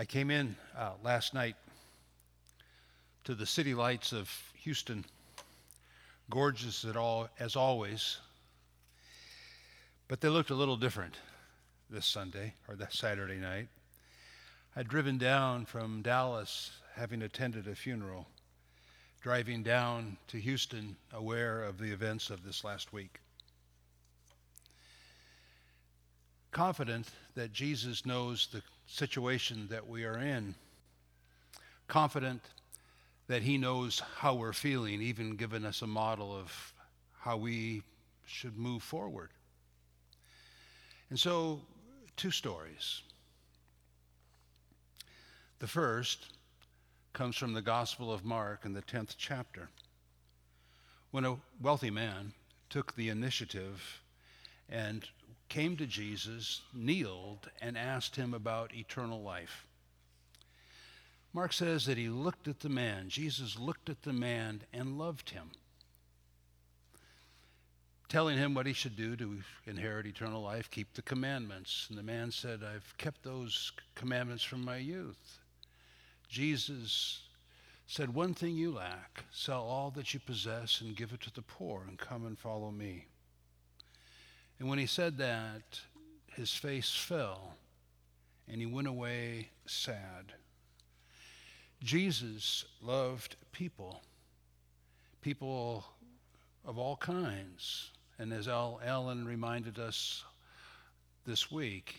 I came in uh, last night to the city lights of Houston, gorgeous all, as always, but they looked a little different this Sunday or that Saturday night. I'd driven down from Dallas having attended a funeral, driving down to Houston aware of the events of this last week. Confident that Jesus knows the situation that we are in, confident that He knows how we're feeling, even given us a model of how we should move forward. And so, two stories. The first comes from the Gospel of Mark in the 10th chapter. When a wealthy man took the initiative and came to Jesus, kneeled, and asked him about eternal life. Mark says that he looked at the man, Jesus looked at the man and loved him, telling him what he should do to inherit eternal life, keep the commandments. And the man said, I've kept those commandments from my youth. Jesus said, One thing you lack sell all that you possess and give it to the poor, and come and follow me. And when he said that, his face fell and he went away sad. Jesus loved people, people of all kinds. And as Ellen reminded us this week,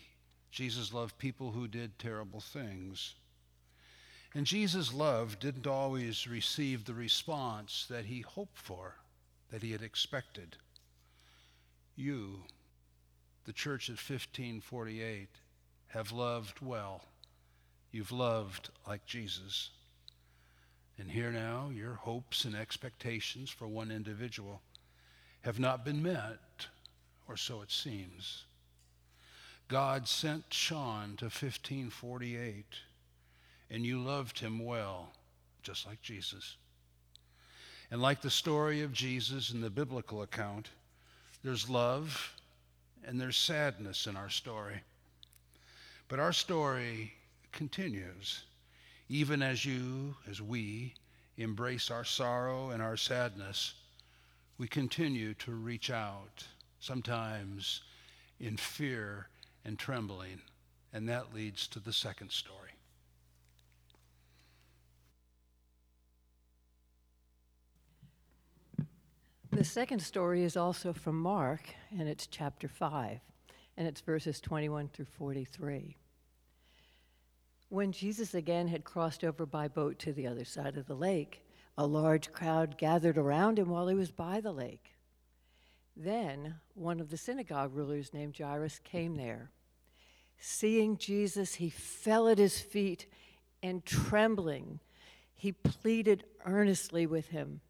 Jesus loved people who did terrible things. And Jesus' love didn't always receive the response that he hoped for, that he had expected you, the church of 1548, have loved well. You've loved like Jesus. And here now, your hopes and expectations for one individual have not been met, or so it seems. God sent Sean to 1548, and you loved him well, just like Jesus. And like the story of Jesus in the biblical account, there's love and there's sadness in our story. But our story continues, even as you, as we, embrace our sorrow and our sadness, we continue to reach out, sometimes in fear and trembling. And that leads to the second story. The second story is also from Mark, and it's chapter 5, and it's verses 21 through 43. When Jesus again had crossed over by boat to the other side of the lake, a large crowd gathered around him while he was by the lake. Then one of the synagogue rulers named Jairus came there. Seeing Jesus, he fell at his feet and trembling, he pleaded earnestly with him.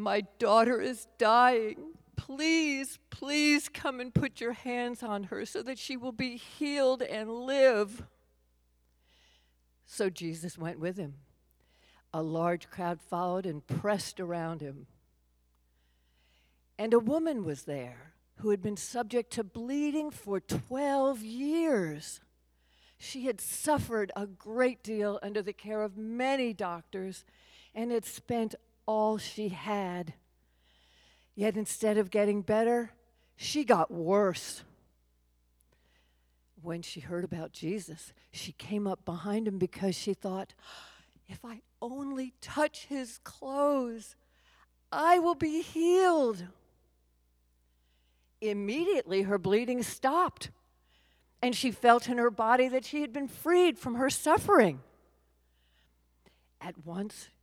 My daughter is dying. Please, please come and put your hands on her so that she will be healed and live. So Jesus went with him. A large crowd followed and pressed around him. And a woman was there who had been subject to bleeding for 12 years. She had suffered a great deal under the care of many doctors and had spent all she had. Yet instead of getting better, she got worse. When she heard about Jesus, she came up behind him because she thought, if I only touch his clothes, I will be healed. Immediately, her bleeding stopped, and she felt in her body that she had been freed from her suffering. At once,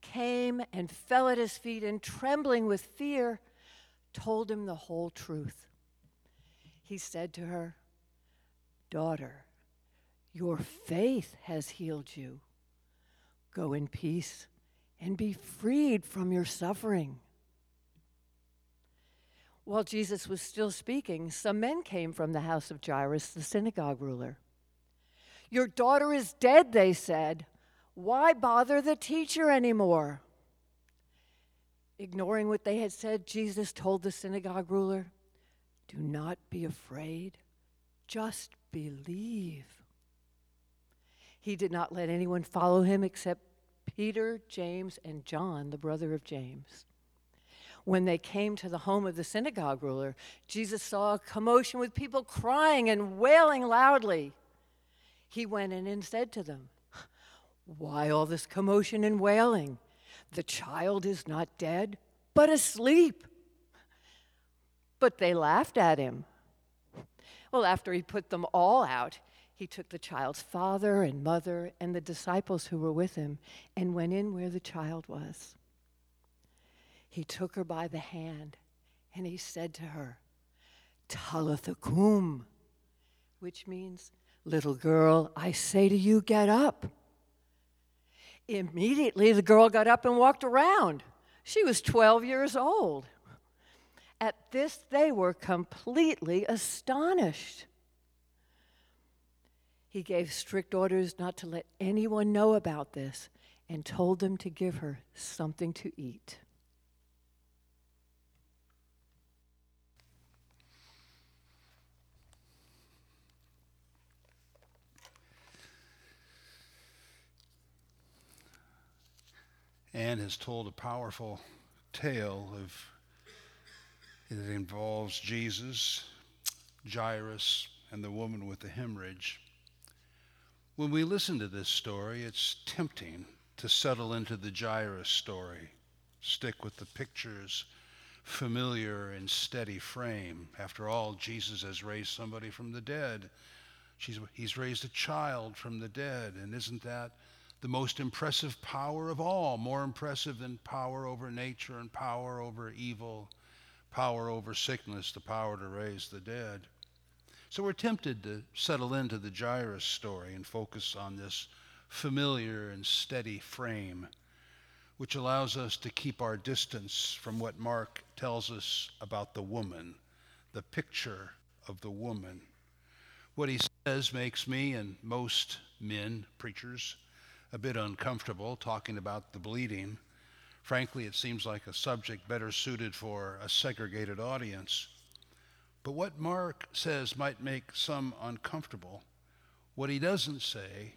came and fell at his feet and, trembling with fear, told him the whole truth. He said to her, Daughter, your faith has healed you. Go in peace and be freed from your suffering. While Jesus was still speaking, some men came from the house of Jairus, the synagogue ruler. Your daughter is dead, they said. Why bother the teacher anymore? Ignoring what they had said, Jesus told the synagogue ruler, Do not be afraid, just believe. He did not let anyone follow him except Peter, James, and John, the brother of James. When they came to the home of the synagogue ruler, Jesus saw a commotion with people crying and wailing loudly. He went in and said to them, Why all this commotion and wailing? The child is not dead, but asleep. But they laughed at him. Well, after he put them all out, he took the child's father and mother and the disciples who were with him and went in where the child was. He took her by the hand and he said to her, Talitha which means, Little girl, I say to you, get up. Immediately, the girl got up and walked around. She was 12 years old. At this, they were completely astonished. He gave strict orders not to let anyone know about this and told them to give her something to eat. Anne has told a powerful tale of it involves Jesus, Jairus, and the woman with the hemorrhage. When we listen to this story, it's tempting to settle into the Jairus story, stick with the picture's familiar and steady frame. After all, Jesus has raised somebody from the dead. She's, he's raised a child from the dead, and isn't that the most impressive power of all, more impressive than power over nature and power over evil, power over sickness, the power to raise the dead. So we're tempted to settle into the Jairus story and focus on this familiar and steady frame, which allows us to keep our distance from what Mark tells us about the woman, the picture of the woman. What he says makes me and most men, preachers, a bit uncomfortable talking about the bleeding. Frankly, it seems like a subject better suited for a segregated audience. But what Mark says might make some uncomfortable. What he doesn't say,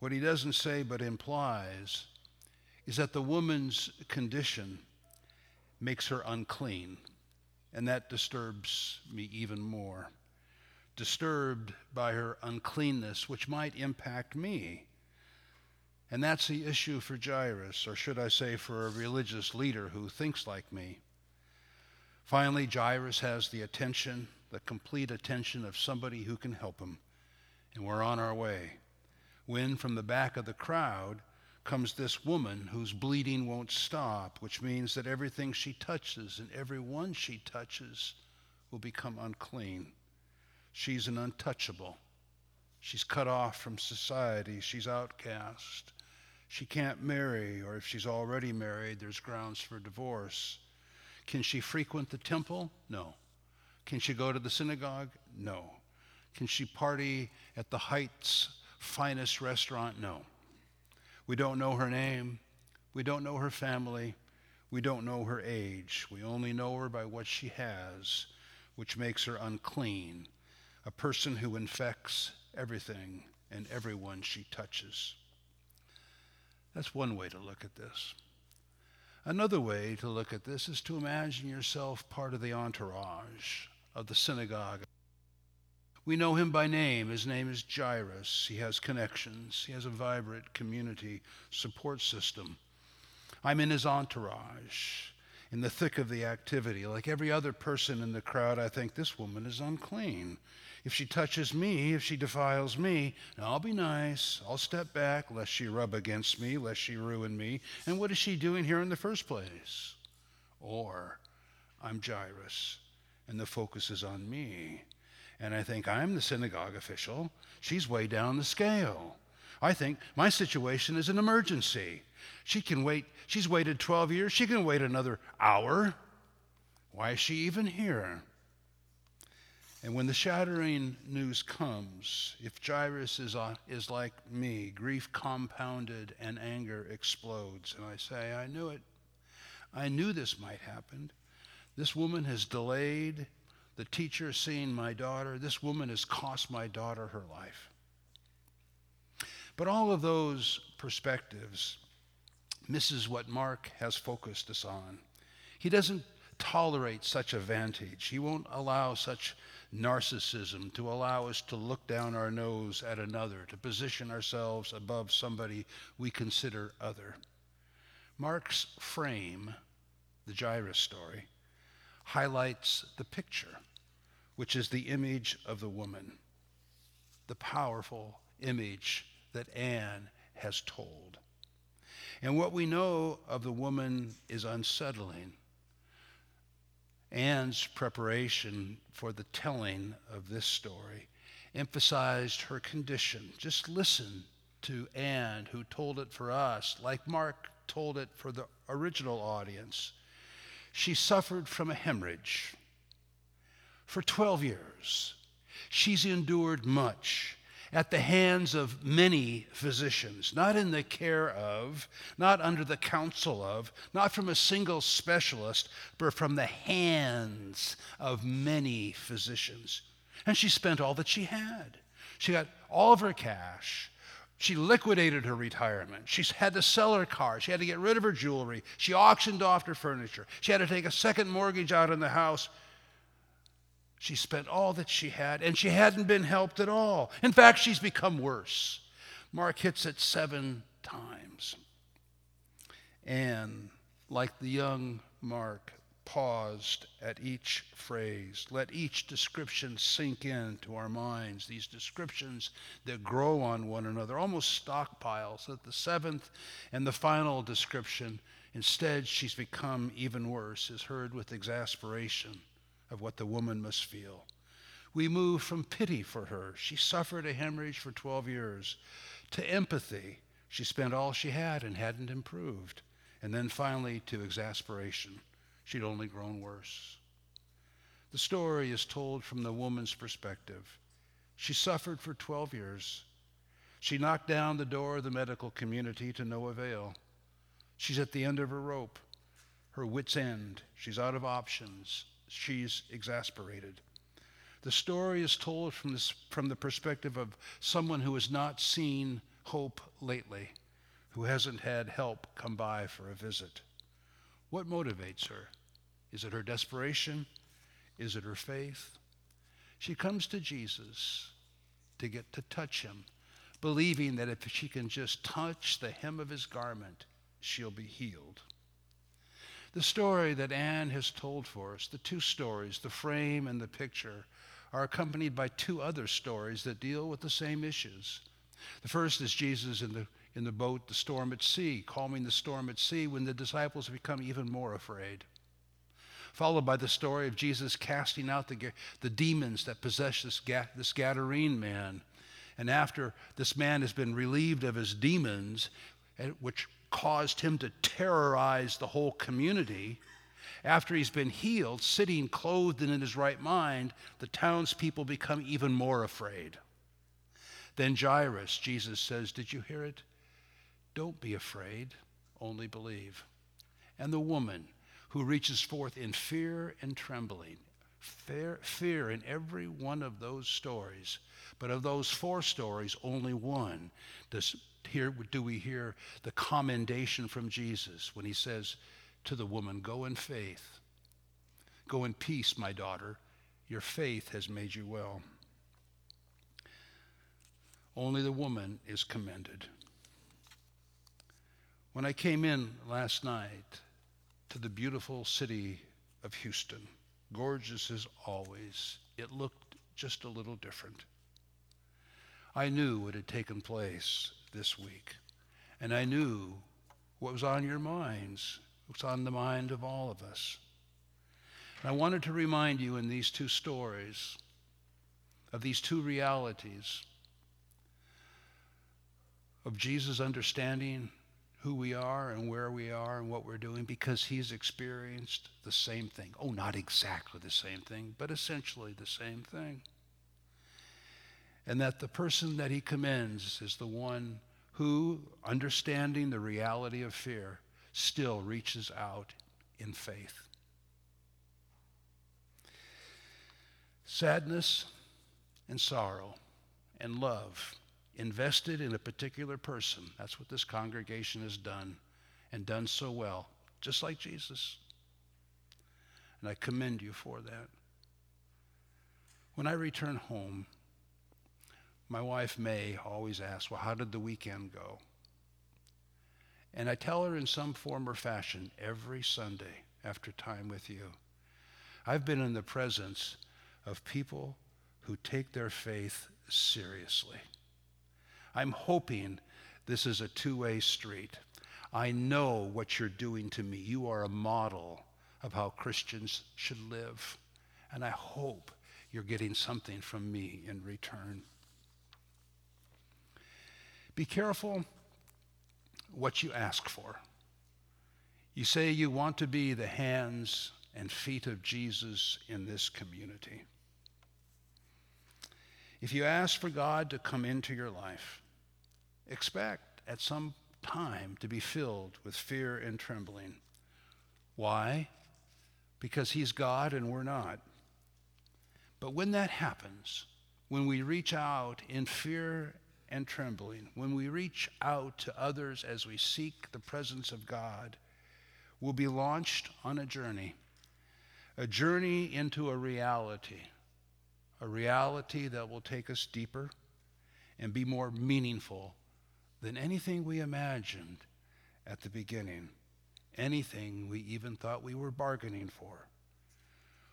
what he doesn't say but implies, is that the woman's condition makes her unclean. And that disturbs me even more. Disturbed by her uncleanness, which might impact me and that's the issue for Jairus, or should I say for a religious leader who thinks like me. Finally, Jairus has the attention, the complete attention of somebody who can help him, and we're on our way. When from the back of the crowd comes this woman whose bleeding won't stop, which means that everything she touches and everyone she touches will become unclean. She's an untouchable. She's cut off from society. She's outcast she can't marry, or if she's already married, there's grounds for divorce. Can she frequent the temple? No. Can she go to the synagogue? No. Can she party at the Heights finest restaurant? No. We don't know her name. We don't know her family. We don't know her age. We only know her by what she has, which makes her unclean, a person who infects everything and everyone she touches. That's one way to look at this. Another way to look at this is to imagine yourself part of the entourage of the synagogue. We know him by name. His name is Jairus. He has connections. He has a vibrant community support system. I'm in his entourage, in the thick of the activity. Like every other person in the crowd, I think this woman is unclean. If she touches me, if she defiles me, I'll be nice. I'll step back, lest she rub against me, lest she ruin me. And what is she doing here in the first place? Or I'm Jairus, and the focus is on me. And I think I'm the synagogue official. She's way down the scale. I think my situation is an emergency. She can wait, she's waited 12 years, she can wait another hour. Why is she even here? And when the shattering news comes, if Jairus is, uh, is like me, grief compounded and anger explodes, and I say, I knew it. I knew this might happen. This woman has delayed the teacher seeing my daughter. This woman has cost my daughter her life. But all of those perspectives misses what Mark has focused us on. He doesn't tolerate such a vantage. He won't allow such narcissism to allow us to look down our nose at another, to position ourselves above somebody we consider other. Mark's frame, the Jairus story, highlights the picture, which is the image of the woman, the powerful image that Anne has told. And what we know of the woman is unsettling. Anne's preparation for the telling of this story emphasized her condition. Just listen to Anne, who told it for us, like Mark told it for the original audience. She suffered from a hemorrhage for 12 years. She's endured much at the hands of many physicians, not in the care of, not under the counsel of, not from a single specialist, but from the hands of many physicians. And she spent all that she had. She got all of her cash. She liquidated her retirement. She had to sell her car. She had to get rid of her jewelry. She auctioned off her furniture. She had to take a second mortgage out on the house. She spent all that she had, and she hadn't been helped at all. In fact, she's become worse. Mark hits it seven times. And like the young Mark, paused at each phrase. Let each description sink into our minds, these descriptions that grow on one another, almost stockpiles. That the seventh and the final description, instead, she's become even worse, is heard with exasperation of what the woman must feel. We move from pity for her. She suffered a hemorrhage for 12 years, to empathy. She spent all she had and hadn't improved. And then finally to exasperation. She'd only grown worse. The story is told from the woman's perspective. She suffered for 12 years. She knocked down the door of the medical community to no avail. She's at the end of her rope, her wits' end. She's out of options she's exasperated. The story is told from, this, from the perspective of someone who has not seen hope lately, who hasn't had help come by for a visit. What motivates her? Is it her desperation? Is it her faith? She comes to Jesus to get to touch him, believing that if she can just touch the hem of his garment, she'll be healed. The story that Anne has told for us, the two stories, the frame and the picture, are accompanied by two other stories that deal with the same issues. The first is Jesus in the, in the boat, the storm at sea, calming the storm at sea when the disciples become even more afraid. Followed by the story of Jesus casting out the, the demons that possess this, this Gadarene man. And after this man has been relieved of his demons, which caused him to terrorize the whole community. After he's been healed, sitting clothed and in his right mind, the townspeople become even more afraid. Then Jairus, Jesus says, Did you hear it? Don't be afraid, only believe. And the woman who reaches forth in fear and trembling, fear, fear in every one of those stories, but of those four stories, only one does here do we hear the commendation from Jesus when he says to the woman, Go in faith. Go in peace, my daughter. Your faith has made you well. Only the woman is commended. When I came in last night to the beautiful city of Houston, gorgeous as always, it looked just a little different. I knew what had taken place this week. And I knew what was on your minds, what's on the mind of all of us. And I wanted to remind you in these two stories of these two realities of Jesus understanding who we are and where we are and what we're doing because he's experienced the same thing. Oh, not exactly the same thing, but essentially the same thing. And that the person that he commends is the one who, understanding the reality of fear, still reaches out in faith. Sadness and sorrow and love invested in a particular person. That's what this congregation has done and done so well, just like Jesus. And I commend you for that. When I return home, my wife May always asks, Well, how did the weekend go? And I tell her in some form or fashion every Sunday after time with you. I've been in the presence of people who take their faith seriously. I'm hoping this is a two way street. I know what you're doing to me. You are a model of how Christians should live. And I hope you're getting something from me in return. Be careful what you ask for. You say you want to be the hands and feet of Jesus in this community. If you ask for God to come into your life, expect at some time to be filled with fear and trembling. Why? Because He's God and we're not. But when that happens, when we reach out in fear and trembling, when we reach out to others as we seek the presence of God, we'll be launched on a journey, a journey into a reality, a reality that will take us deeper and be more meaningful than anything we imagined at the beginning, anything we even thought we were bargaining for.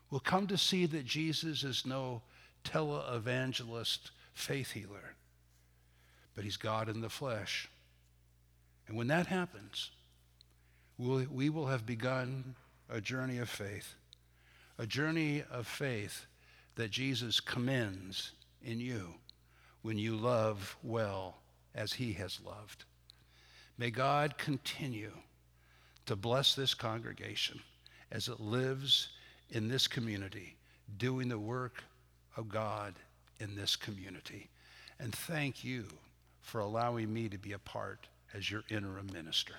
We'll come to see that Jesus is no televangelist faith healer but he's God in the flesh. And when that happens, we'll, we will have begun a journey of faith, a journey of faith that Jesus commends in you when you love well as he has loved. May God continue to bless this congregation as it lives in this community, doing the work of God in this community. And thank you for allowing me to be a part as your interim minister.